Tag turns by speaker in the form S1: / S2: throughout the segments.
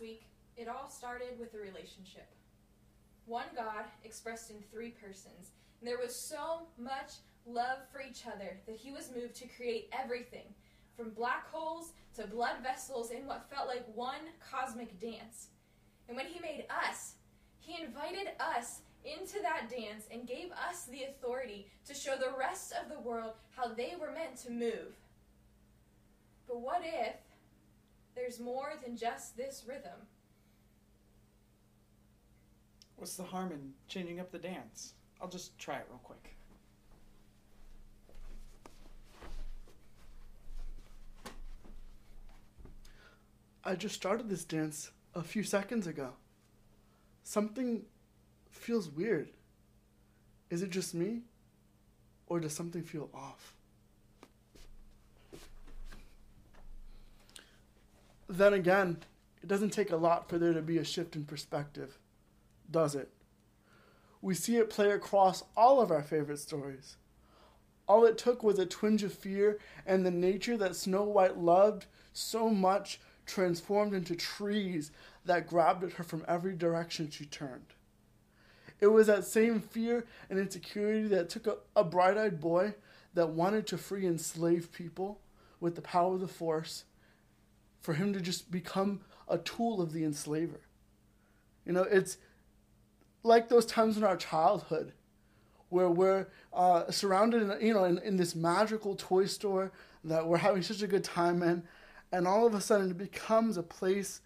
S1: week, it all started with a relationship. One God expressed in three persons. And there was so much love for each other that he was moved to create everything from black holes to blood vessels in what felt like one cosmic dance. And when he made us, he invited us into that dance and gave us the authority to show the rest of the world how they were meant to move. But what if there's more than just this rhythm?
S2: What's the harm in changing up the dance? I'll just try it real quick.
S3: I just started this dance a few seconds ago. Something feels weird. Is it just me? Or does something feel off? Then again, it doesn't take a lot for there to be a shift in perspective, does it? We see it play across all of our favorite stories. All it took was a twinge of fear, and the nature that Snow White loved so much transformed into trees that grabbed at her from every direction she turned. It was that same fear and insecurity that took a, a bright eyed boy that wanted to free enslaved people with the power of the force for him to just become a tool of the enslaver. You know, it's like those times in our childhood where we're uh, surrounded, in, you know, in, in this magical toy store that we're having such a good time in, and all of a sudden it becomes a place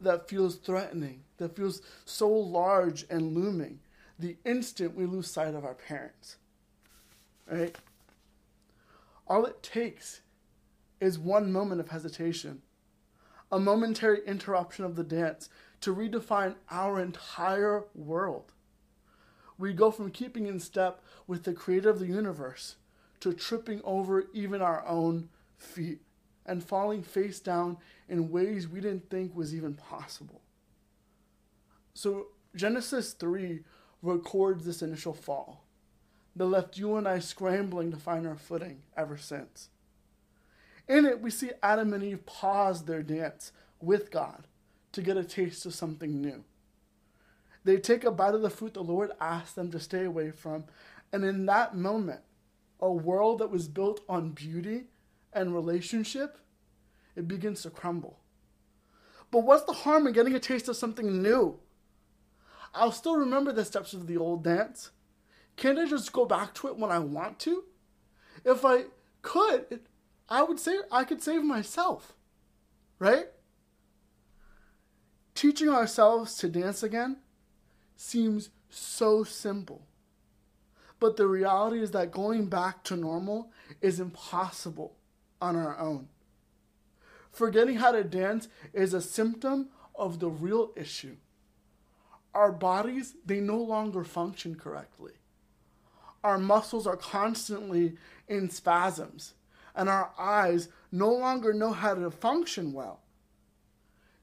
S3: that feels threatening, that feels so large and looming, the instant we lose sight of our parents. Right? All it takes is one moment of hesitation, a momentary interruption of the dance to redefine our entire world. We go from keeping in step with the creator of the universe to tripping over even our own feet and falling face down in ways we didn't think was even possible. So, Genesis 3 records this initial fall that left you and I scrambling to find our footing ever since. In it, we see Adam and Eve pause their dance with God to get a taste of something new. They take a bite of the fruit the Lord asked them to stay away from, and in that moment, a world that was built on beauty and relationship, it begins to crumble. But what's the harm in getting a taste of something new? I'll still remember the steps of the old dance. Can't I just go back to it when I want to? If I could, I would say I could save myself. Right? Teaching ourselves to dance again seems so simple. But the reality is that going back to normal is impossible on our own. Forgetting how to dance is a symptom of the real issue. Our bodies, they no longer function correctly. Our muscles are constantly in spasms, and our eyes no longer know how to function well.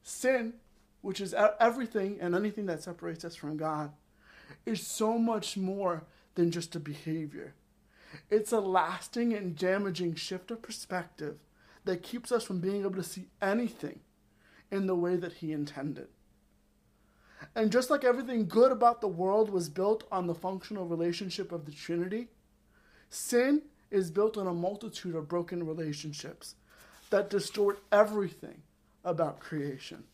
S3: Sin, which is everything and anything that separates us from God, is so much more than just a behavior. It's a lasting and damaging shift of perspective that keeps us from being able to see anything in the way that He intended. And just like everything good about the world was built on the functional relationship of the Trinity, sin is built on a multitude of broken relationships that distort everything about creation.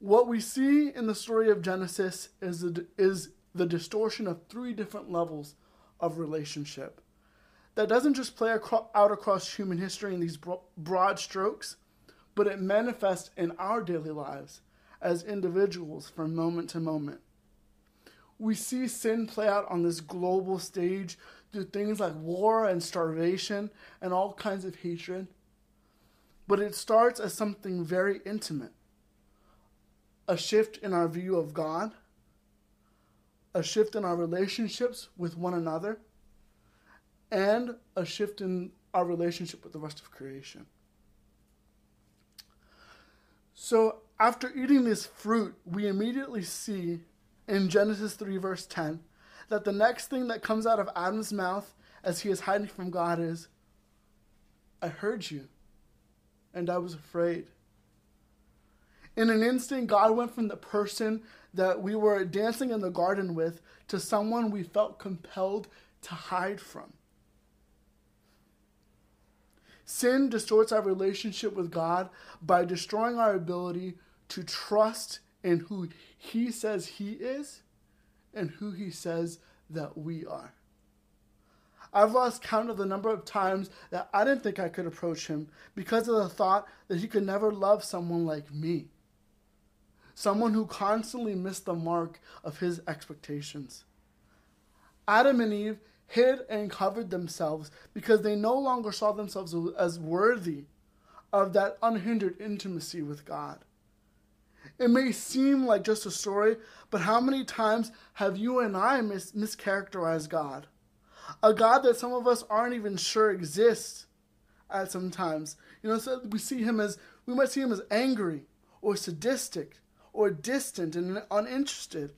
S3: What we see in the story of Genesis is the, is the distortion of three different levels of relationship that doesn't just play out across human history in these broad strokes, but it manifests in our daily lives as individuals from moment to moment. We see sin play out on this global stage through things like war and starvation and all kinds of hatred. But it starts as something very intimate a shift in our view of God, a shift in our relationships with one another, and a shift in our relationship with the rest of creation. So, after eating this fruit, we immediately see in Genesis 3, verse 10, that the next thing that comes out of Adam's mouth as he is hiding from God is, I heard you, and I was afraid, In an instant, God went from the person that we were dancing in the garden with to someone we felt compelled to hide from. Sin distorts our relationship with God by destroying our ability to trust in who He says He is and who He says that we are. I've lost count of the number of times that I didn't think I could approach Him because of the thought that He could never love someone like me. Someone who constantly missed the mark of His expectations. Adam and Eve hid and covered themselves because they no longer saw themselves as worthy of that unhindered intimacy with God. It may seem like just a story, but how many times have you and I mis- mischaracterized God? A God that some of us aren't even sure exists at some times. You know, so we see him as we might see him as angry or sadistic or distant and uninterested.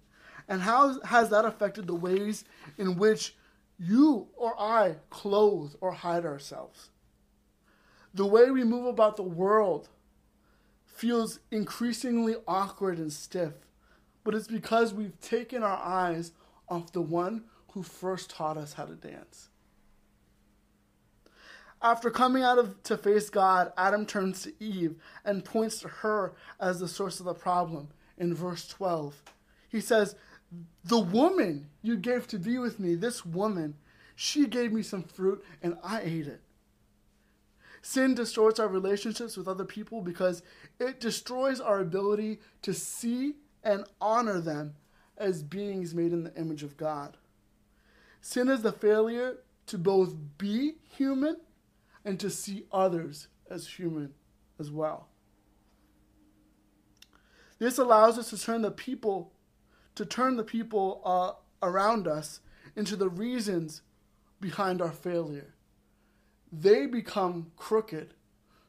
S3: And how has that affected the ways in which you or I clothe or hide ourselves? The way we move about the world feels increasingly awkward and stiff, but it's because we've taken our eyes off the one who first taught us how to dance. After coming out of to face God, Adam turns to Eve and points to her as the source of the problem in verse 12. He says, The woman you gave to be with me, this woman, she gave me some fruit and I ate it. Sin distorts our relationships with other people because it destroys our ability to see and honor them as beings made in the image of God. Sin is the failure to both be human and to see others as human as well. This allows us to turn the people to turn the people uh, around us into the reasons behind our failure they become crooked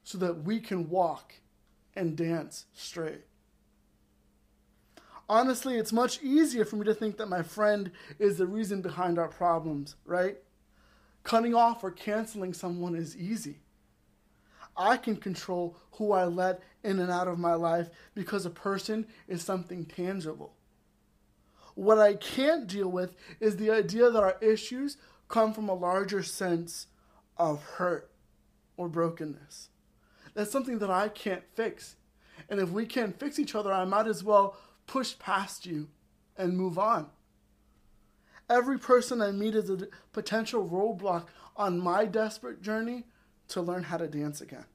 S3: so that we can walk and dance straight. Honestly, it's much easier for me to think that my friend is the reason behind our problems, right? Cutting off or canceling someone is easy. I can control who I let in and out of my life because a person is something tangible. What I can't deal with is the idea that our issues come from a larger sense of hurt or brokenness. That's something that I can't fix. And if we can't fix each other, I might as well push past you and move on. Every person I meet is a potential roadblock on my desperate journey to learn how to dance again.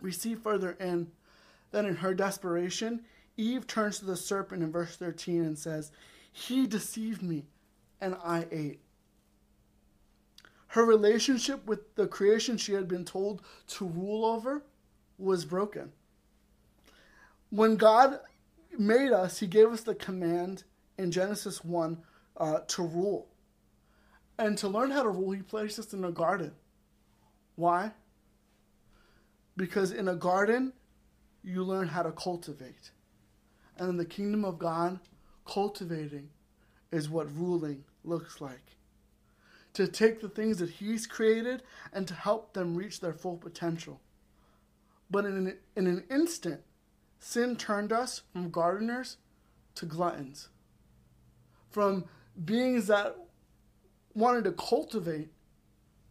S3: We see further in that in her desperation, Eve turns to the serpent in verse 13 and says, He deceived me, and I ate. Her relationship with the creation she had been told to rule over was broken. When God made us, He gave us the command in Genesis 1 uh, to rule. And to learn how to rule, He placed us in a garden. Why? Because in a garden, you learn how to cultivate. And in the kingdom of God, cultivating is what ruling looks like to take the things that He's created and to help them reach their full potential. But in an, in an instant, sin turned us from gardeners to gluttons, from beings that wanted to cultivate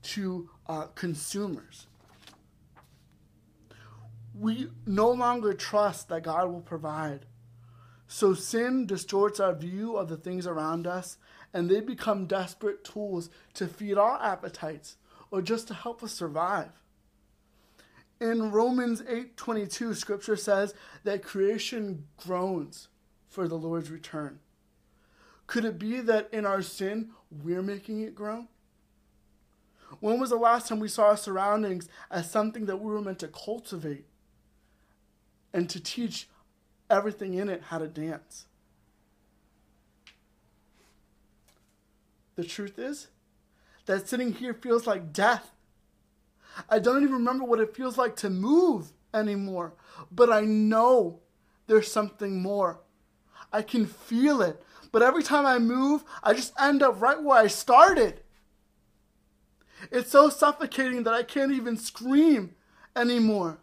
S3: to uh, consumers. We no longer trust that God will provide. So sin distorts our view of the things around us and they become desperate tools to feed our appetites or just to help us survive. In Romans 8:22 scripture says that creation groans for the Lord's return. Could it be that in our sin we're making it groan? When was the last time we saw our surroundings as something that we were meant to cultivate and to teach everything in it how to dance? The truth is that sitting here feels like death. I don't even remember what it feels like to move anymore, but I know there's something more. I can feel it, but every time I move, I just end up right where I started. It's so suffocating that I can't even scream anymore.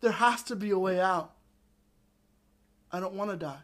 S3: There has to be a way out. I don't want to die.